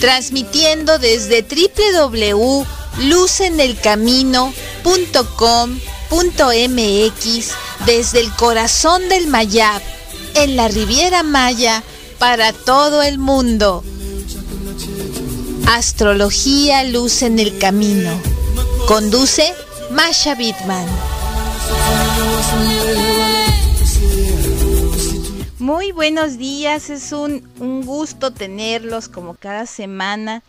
Transmitiendo desde www.lucenelcamino.com.mx desde el corazón del Mayab, en la Riviera Maya, para todo el mundo. Astrología Luz en el Camino. Conduce Masha Bitman. Muy buenos días, es un, un, gusto tenerlos como cada semana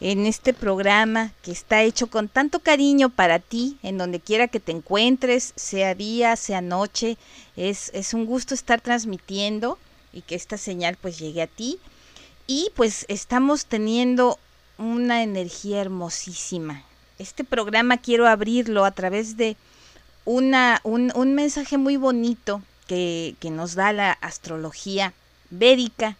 en este programa que está hecho con tanto cariño para ti, en donde quiera que te encuentres, sea día, sea noche. Es, es un gusto estar transmitiendo y que esta señal pues llegue a ti. Y pues estamos teniendo una energía hermosísima. Este programa quiero abrirlo a través de una, un, un mensaje muy bonito que, nos da la astrología védica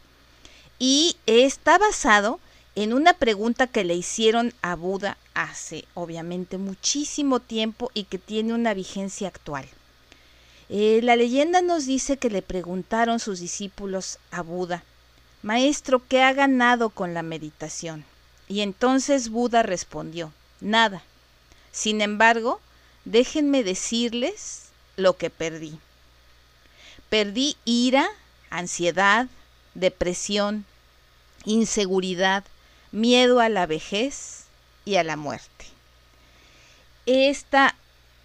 y está basado en una pregunta que le hicieron a Buda hace obviamente muchísimo tiempo y que tiene una vigencia actual. Eh, la leyenda nos dice que le preguntaron sus discípulos a Buda, Maestro, ¿qué ha ganado con la meditación? Y entonces Buda respondió, nada. Sin embargo, déjenme decirles lo que perdí. Perdí ira, ansiedad, depresión, inseguridad, miedo a la vejez y a la muerte. Esta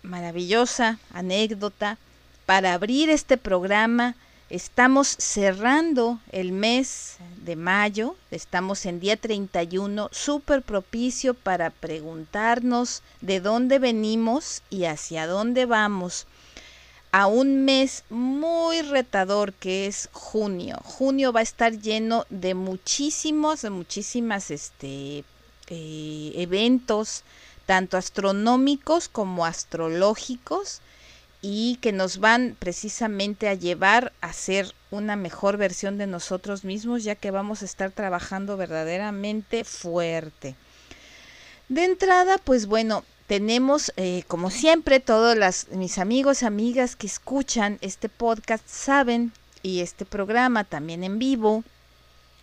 maravillosa anécdota para abrir este programa Estamos cerrando el mes de mayo, estamos en día 31, súper propicio para preguntarnos de dónde venimos y hacia dónde vamos a un mes muy retador que es junio. Junio va a estar lleno de muchísimos, de muchísimas este, eh, eventos, tanto astronómicos como astrológicos, y que nos van precisamente a llevar a ser una mejor versión de nosotros mismos, ya que vamos a estar trabajando verdaderamente fuerte. De entrada, pues bueno, tenemos, eh, como siempre, todos las, mis amigos amigas que escuchan este podcast saben, y este programa también en vivo,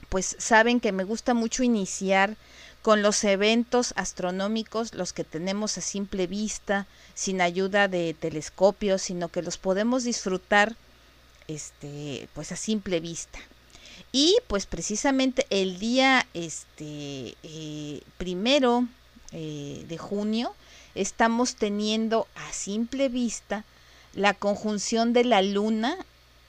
pues saben que me gusta mucho iniciar con los eventos astronómicos, los que tenemos a simple vista, sin ayuda de telescopios, sino que los podemos disfrutar este, pues a simple vista. Y pues precisamente el día este, eh, primero eh, de junio estamos teniendo a simple vista la conjunción de la Luna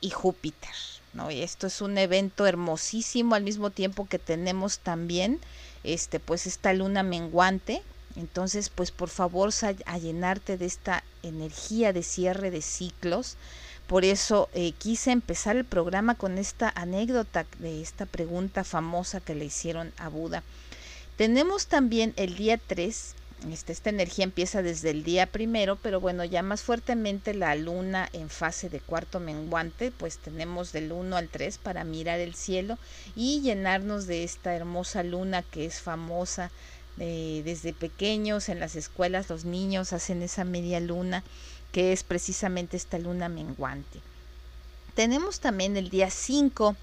y Júpiter. ¿no? Y esto es un evento hermosísimo al mismo tiempo que tenemos también este, pues esta luna menguante. Entonces, pues por favor a llenarte de esta energía de cierre de ciclos. Por eso eh, quise empezar el programa con esta anécdota de esta pregunta famosa que le hicieron a Buda. Tenemos también el día 3 este, esta energía empieza desde el día primero, pero bueno, ya más fuertemente la luna en fase de cuarto menguante, pues tenemos del 1 al 3 para mirar el cielo y llenarnos de esta hermosa luna que es famosa eh, desde pequeños en las escuelas, los niños hacen esa media luna que es precisamente esta luna menguante. Tenemos también el día 5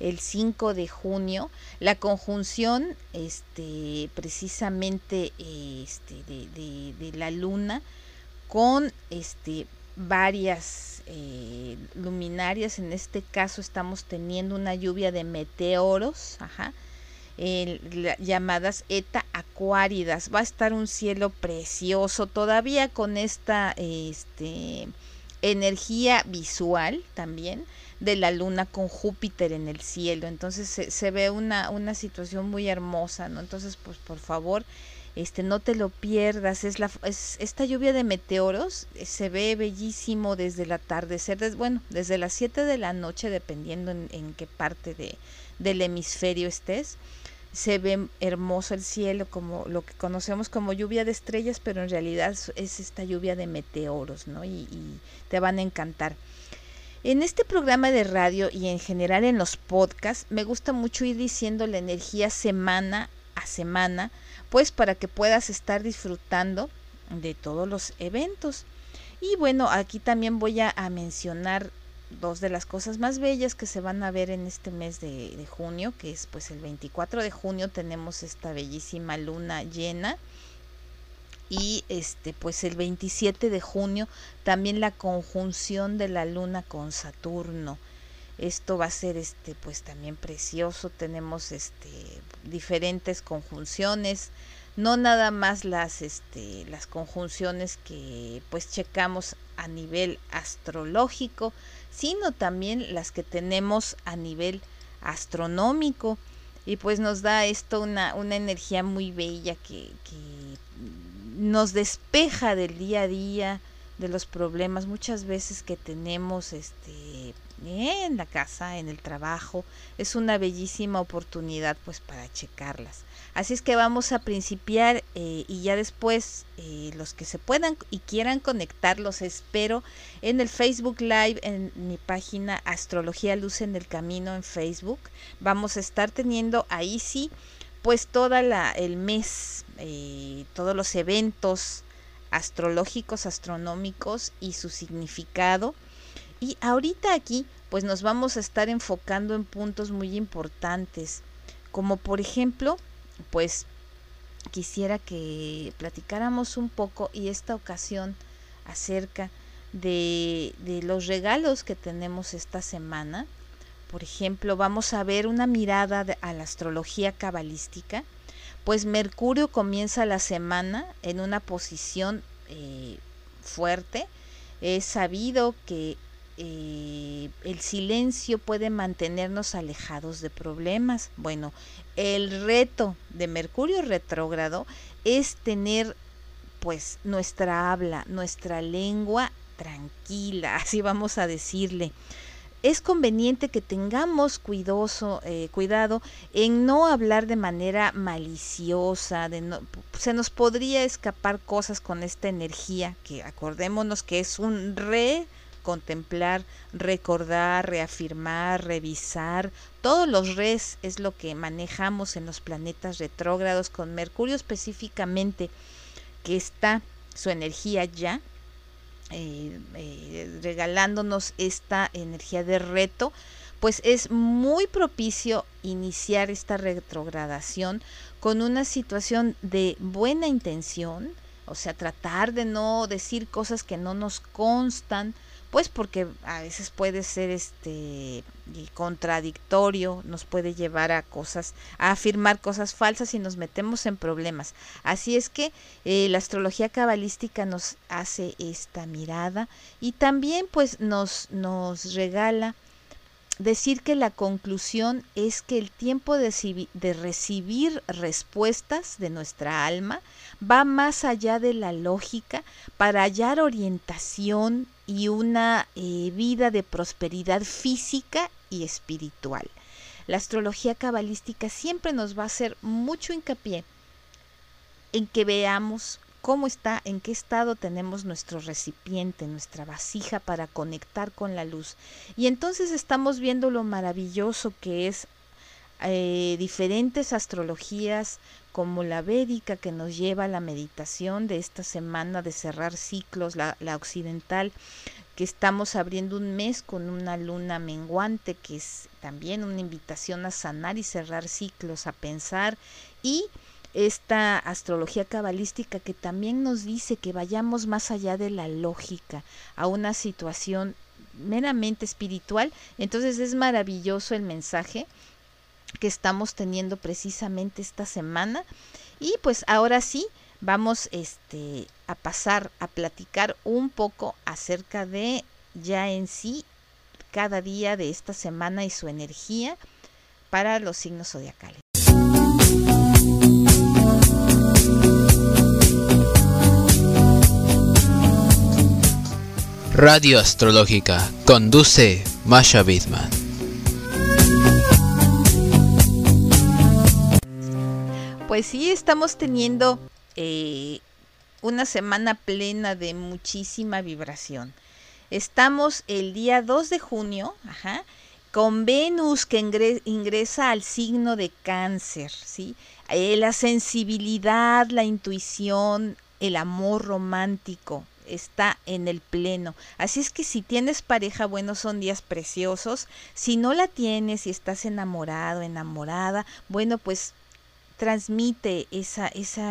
el 5 de junio, la conjunción este, precisamente este, de, la luna con este, varias eh, luminarias, en este caso estamos teniendo una lluvia de meteoros, ajá, llamadas eta acuáridas. Va a estar un cielo precioso todavía con esta este, energía visual también de la luna con Júpiter en el cielo. Entonces se, ve una, una situación muy hermosa, ¿no? Entonces, pues por favor, este no te lo pierdas. Es la es, esta lluvia de meteoros eh, se ve bellísimo desde el atardecer, bueno, desde las 7 de la noche, dependiendo en, en qué parte de, del hemisferio estés. Se ve hermoso el cielo, como lo que conocemos como lluvia de estrellas, pero en realidad es esta lluvia de meteoros, ¿no? y, y te van a encantar. En este programa de radio y en general en los podcasts me gusta mucho ir diciendo la energía semana a semana, pues para que puedas estar disfrutando de todos los eventos. Y bueno, aquí también voy a, mencionar dos de las cosas más bellas que se van a ver en este mes de, de junio, que es pues el 24 de junio tenemos esta bellísima luna llena y este pues el 27 de junio también la conjunción de la luna con Saturno. Esto va a ser este pues también precioso. Tenemos este diferentes conjunciones. No nada más las este las conjunciones que pues checamos a nivel astrológico sino también las que tenemos a nivel astronómico. Y pues nos da esto una, una energía muy bella que, que nos despeja del día a día de los problemas muchas veces que tenemos este en la casa, en el trabajo, es una bellísima oportunidad pues para checarlas. Así es que vamos a principiar eh, y ya después eh, los que se puedan y quieran conectar los espero en el Facebook Live en mi página Astrología Luz en el Camino en Facebook. Vamos a estar teniendo ahí sí pues toda la el mes eh, todos los eventos astrológicos, astronómicos y su significado y ahorita aquí, pues nos vamos a estar enfocando en puntos muy importantes, como por ejemplo, pues quisiera que platicáramos un poco y esta ocasión acerca de, de los regalos que tenemos esta semana. Por ejemplo, vamos a ver una mirada a la astrología cabalística, pues Mercurio comienza la semana en una posición eh, fuerte. Es sabido que eh, el silencio puede mantenernos alejados de problemas. Bueno, el reto de Mercurio retrógrado es tener pues nuestra habla, nuestra lengua tranquila, así vamos a decirle. Es conveniente que tengamos cuidoso, eh, cuidado en no hablar de manera maliciosa, de no, se nos podría escapar cosas con esta energía, que acordémonos que es un re contemplar, recordar, reafirmar, revisar. Todos los res es lo que manejamos en los planetas retrógrados con Mercurio específicamente, que está su energía ya eh, eh, regalándonos esta energía de reto, pues es muy propicio iniciar esta retrogradación con una situación de buena intención, o sea, tratar de no decir cosas que no nos constan, pues porque a veces puede ser este contradictorio, nos puede llevar a cosas, a afirmar cosas falsas y nos metemos en problemas. Así es que eh, la astrología cabalística nos hace esta mirada y también pues nos, nos regala decir que la conclusión es que el tiempo de, recibir respuestas de nuestra alma va más allá de la lógica para hallar orientación y una eh, vida de prosperidad física y espiritual. La astrología cabalística siempre nos va a hacer mucho hincapié en que veamos cómo está, en qué estado tenemos nuestro recipiente, nuestra vasija para conectar con la luz. Y entonces estamos viendo lo maravilloso que es eh, diferentes astrologías como la védica que nos lleva a la meditación de esta semana de cerrar ciclos, la, la occidental que estamos abriendo un mes con una luna menguante que es también una invitación a sanar y cerrar ciclos, a pensar y esta astrología cabalística que también nos dice que vayamos más allá de la lógica, a una situación meramente espiritual. Entonces es maravilloso el mensaje que estamos teniendo precisamente esta semana. Y pues ahora sí, vamos este, a pasar a platicar un poco acerca de ya en sí cada día de esta semana y su energía para los signos zodiacales. Radio Astrológica. Conduce Masha Bidman. Pues sí, estamos teniendo eh, una semana plena de muchísima vibración. Estamos el día 2 de junio, con Venus que ingresa al signo de cáncer, ¿sí? Eh, la sensibilidad, la intuición, el amor romántico, está en el pleno. Así es que si tienes pareja, bueno, son días preciosos. Si no la tienes y estás enamorado, enamorada, bueno, pues transmite esa, ese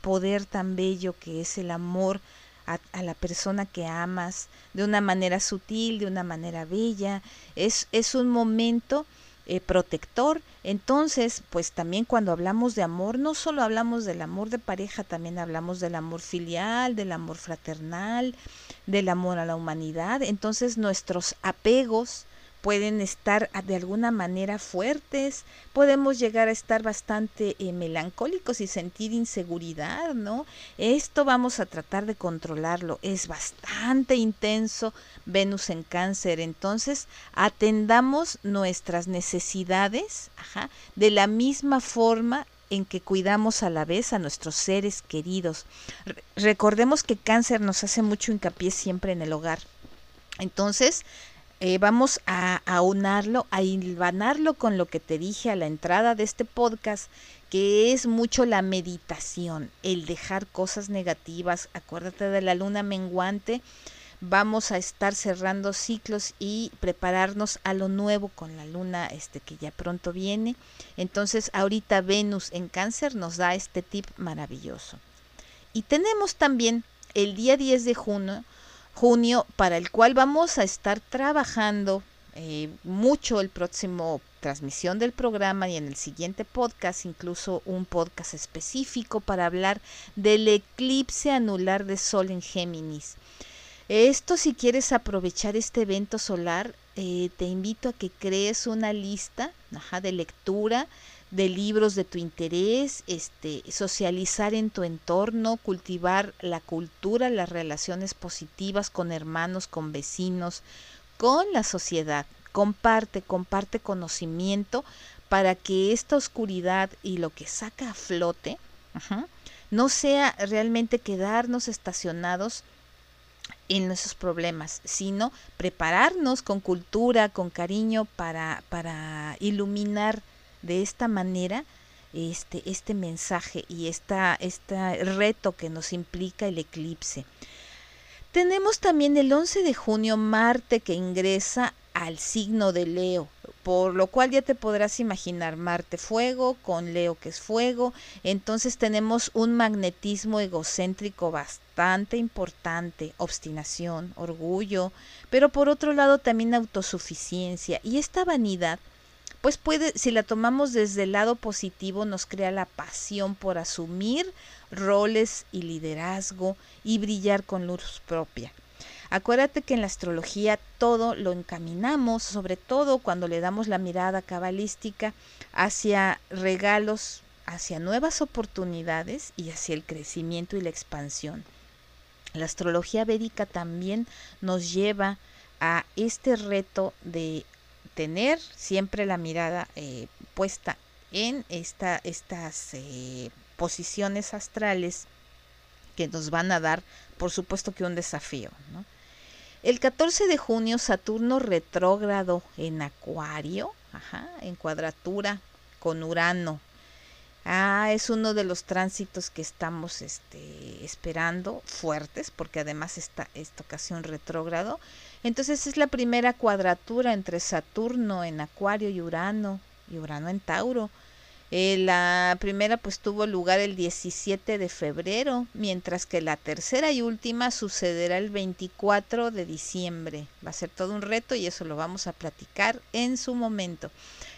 poder tan bello que es el amor a, a, la persona que amas de una manera sutil, de una manera bella. Es, es un momento eh, protector. Entonces, pues también cuando hablamos de amor, no solo hablamos del amor de pareja, también hablamos del amor filial, del amor fraternal, del amor a la humanidad. Entonces nuestros apegos, pueden estar ah, de alguna manera fuertes, podemos llegar a estar bastante eh, melancólicos y sentir inseguridad, ¿no? Esto vamos a tratar de controlarlo, es bastante intenso Venus en cáncer, entonces atendamos nuestras necesidades ajá, de la misma forma en que cuidamos a la vez a nuestros seres queridos. recordemos que cáncer nos hace mucho hincapié siempre en el hogar. Entonces, eh, vamos a aunarlo, a hilvanarlo con lo que te dije a la entrada de este podcast, que es mucho la meditación, el dejar cosas negativas. Acuérdate de la luna menguante. Vamos a estar cerrando ciclos y prepararnos a lo nuevo con la luna este que ya pronto viene. Entonces, ahorita Venus en Cáncer nos da este tip maravilloso. Y tenemos también el día 10 de junio junio, para el cual vamos a estar trabajando eh, mucho el próximo transmisión del programa y en el siguiente podcast, incluso un podcast específico para hablar del eclipse anular de Sol en Géminis. Esto si quieres aprovechar este evento solar, eh, te invito a que crees una lista de lectura de libros de tu interés, este, socializar en tu entorno, cultivar la cultura, las relaciones positivas con hermanos, con vecinos, con la sociedad. Comparte, comparte conocimiento para que esta oscuridad y lo que saca a flote no sea realmente quedarnos estacionados en esos problemas, sino prepararnos con cultura, con cariño para, para iluminar de esta manera este, este mensaje y esta, este reto que nos implica el eclipse. Tenemos también el 11 de junio Marte que ingresa al signo de Leo, por lo cual ya te podrás imaginar Marte fuego con Leo que es fuego, entonces tenemos un magnetismo egocéntrico bastante importante, obstinación, orgullo, pero por otro lado también autosuficiencia y esta vanidad pues puede, si la tomamos desde el lado positivo, nos crea la pasión por asumir roles y liderazgo y brillar con luz propia. Acuérdate que en la astrología todo lo encaminamos, sobre todo cuando le damos la mirada cabalística hacia regalos, hacia nuevas oportunidades y hacia el crecimiento y la expansión. La astrología védica también nos lleva a este reto de tener siempre la mirada eh, puesta en esta, estas eh, posiciones astrales que nos van a dar, por supuesto que un desafío. El 14 de junio, Saturno retrógrado en Acuario, en cuadratura con Urano. Ah, es uno de los tránsitos que estamos este, esperando, fuertes, porque además está esta ocasión retrógrado. Entonces es la primera cuadratura entre Saturno en Acuario y Urano, y Urano en Tauro. Eh, la primera pues tuvo lugar el 17 de febrero, mientras que la tercera y última sucederá el 24 de diciembre. Va a ser todo un reto y eso lo vamos a platicar en su momento.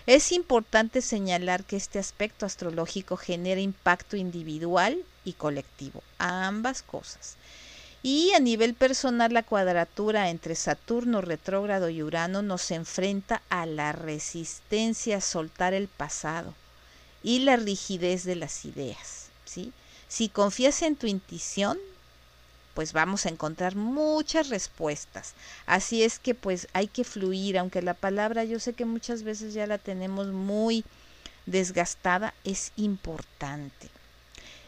Es importante señalar que este aspecto astrológico genera impacto individual y colectivo, ambas cosas. Y a nivel personal, la cuadratura entre Saturno retrógrado y Urano nos enfrenta a la resistencia a soltar el pasado y la rigidez de las ideas. ¿sí? Si confías en tu intuición, pues vamos a encontrar muchas respuestas. Así es que pues hay que fluir, aunque la palabra yo sé que muchas veces ya la tenemos muy desgastada, es importante.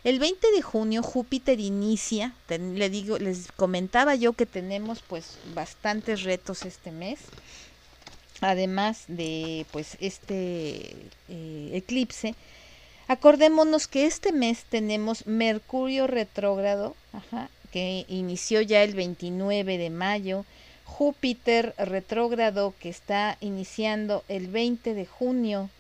El 20 de junio Júpiter inicia, le digo, les comentaba yo que tenemos pues bastantes retos este mes. Además de pues este eh, eclipse, acordémonos que este mes tenemos Mercurio retrógrado que inició ya el 29 de mayo, Júpiter retrógrado que está iniciando el 20 de junio,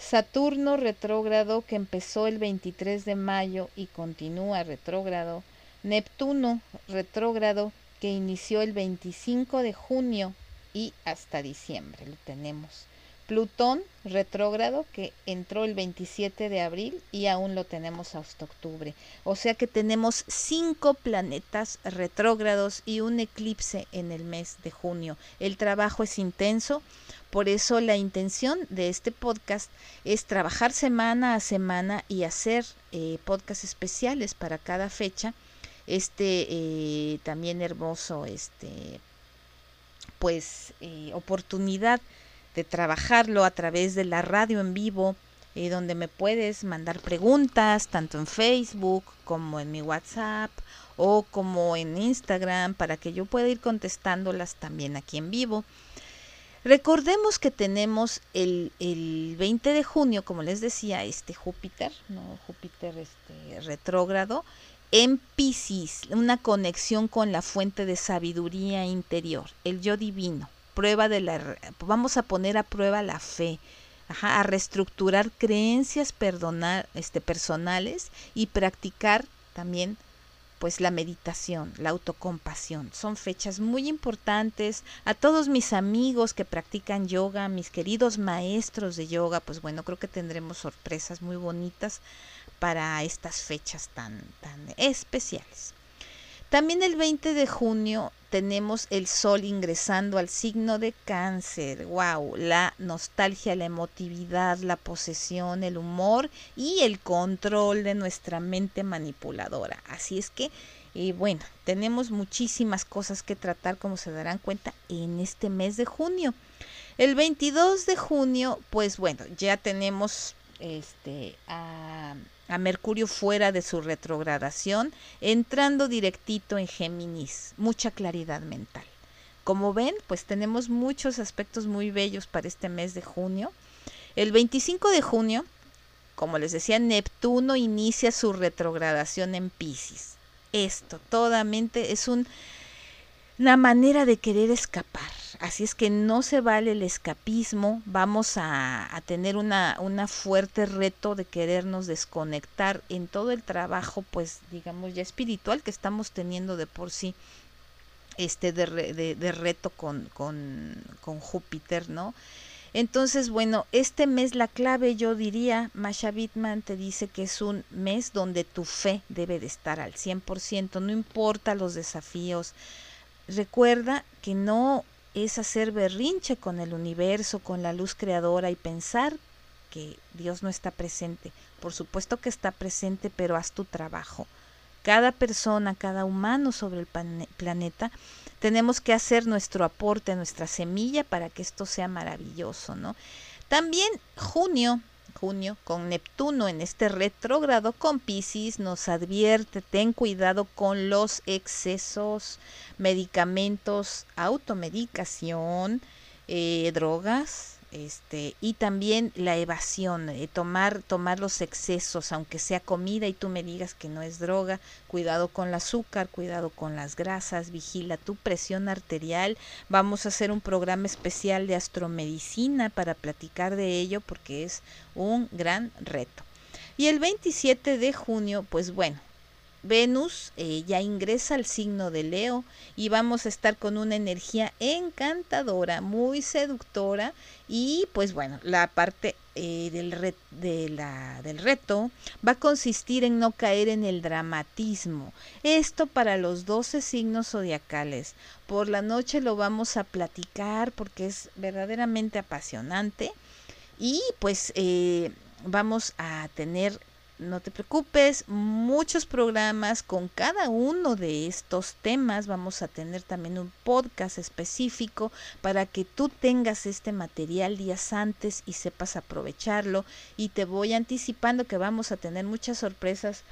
Saturno retrógrado que empezó el 23 de mayo y continúa retrógrado, Neptuno retrógrado que inició el 25 de junio y hasta diciembre lo tenemos. Plutón retrógrado que entró el 27 de abril y aún lo tenemos hasta octubre. O sea que tenemos cinco planetas retrógrados y un eclipse en el mes de junio. El trabajo es intenso, por eso la intención de este podcast es trabajar semana a semana y hacer eh, podcasts especiales para cada fecha. Este eh, también hermoso, este, pues, eh, oportunidad de trabajarlo a través de la radio en vivo, donde me puedes mandar preguntas tanto en Facebook como en mi WhatsApp o como en Instagram para que yo pueda ir contestándolas también aquí en vivo. Recordemos que tenemos el, el 20 de junio, como les decía, este Júpiter, ¿no? Júpiter este, retrógrado, en Pisces, una conexión con la fuente de sabiduría interior, el yo divino prueba de la vamos a poner a prueba la fe, a reestructurar creencias perdonar, este, personales y practicar también pues la meditación, la autocompasión. Son fechas muy importantes. A todos mis amigos que practican yoga, mis queridos maestros de yoga, pues bueno, creo que tendremos sorpresas muy bonitas para estas fechas tan, tan especiales. También el 20 de junio tenemos el sol ingresando al signo de cáncer. Wow, la nostalgia, la emotividad, la posesión, el humor y el control de nuestra mente manipuladora. Así es que, y bueno, tenemos muchísimas cosas que tratar, como se darán cuenta, en este mes de junio. El 22 de junio, pues bueno, ya tenemos este a Mercurio fuera de su retrogradación, entrando directito en Géminis, mucha claridad mental. Como ven, pues tenemos muchos aspectos muy bellos para este mes de junio. El 25 de junio, como les decía, Neptuno inicia su retrogradación en Pisces. Esto totalmente es un, una manera de querer escapar Así es que no se vale el escapismo, vamos a, tener una, una, fuerte reto de querernos desconectar en todo el trabajo, pues digamos ya espiritual que estamos teniendo de por sí, este de, reto con, con, con Júpiter, ¿no? Entonces, bueno, este mes la clave yo diría, Masha Bitman te dice que es un mes donde tu fe debe de estar al 100%, no importa los desafíos. Recuerda que no es hacer berrinche con el universo, con la luz creadora y pensar que Dios no está presente. Por supuesto que está presente, pero haz tu trabajo. Cada persona, cada humano sobre el planeta, tenemos que hacer nuestro aporte, nuestra semilla para que esto sea maravilloso, ¿no? También junio junio con Neptuno en este retrógrado con Pisces nos advierte, ten cuidado con los excesos, medicamentos, automedicación, eh, drogas, este y también la evasión eh, tomar tomar los excesos aunque sea comida y tú me digas que no es droga cuidado con el azúcar cuidado con las grasas vigila tu presión arterial. Vamos a hacer un programa especial de astromedicina para platicar de ello porque es un gran reto. Y el 27 de junio pues bueno Venus eh, ya ingresa al signo de Leo y vamos a estar con una energía encantadora, muy seductora y pues bueno, la parte eh, del, reto va a consistir en no caer en el dramatismo. Esto para los 12 signos zodiacales. Por la noche lo vamos a platicar porque es verdaderamente apasionante y pues eh, vamos a tener no te preocupes, muchos programas con cada uno de estos temas. Vamos a tener también un podcast específico para que tú tengas este material días antes y sepas aprovecharlo. Y te voy anticipando que vamos a tener muchas sorpresas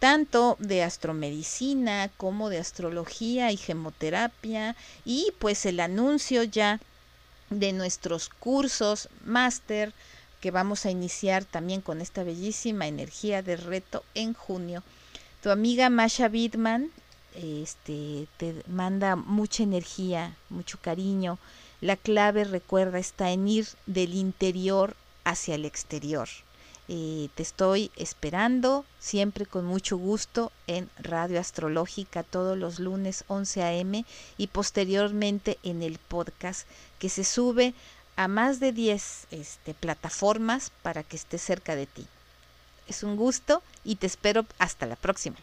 tanto de astromedicina como de astrología y gemoterapia y pues el anuncio ya de nuestros cursos máster que vamos a iniciar también con esta bellísima energía de reto en junio. Tu amiga Masha Bidman este, te manda mucha energía, mucho cariño. La clave, recuerda, está en ir del interior hacia el exterior. Eh, te estoy esperando siempre con mucho gusto en Radio Astrológica todos los lunes 11 a.m. y posteriormente en el podcast que se sube a más de 10 este, plataformas para que esté cerca de ti. Es un gusto y te espero hasta la próxima.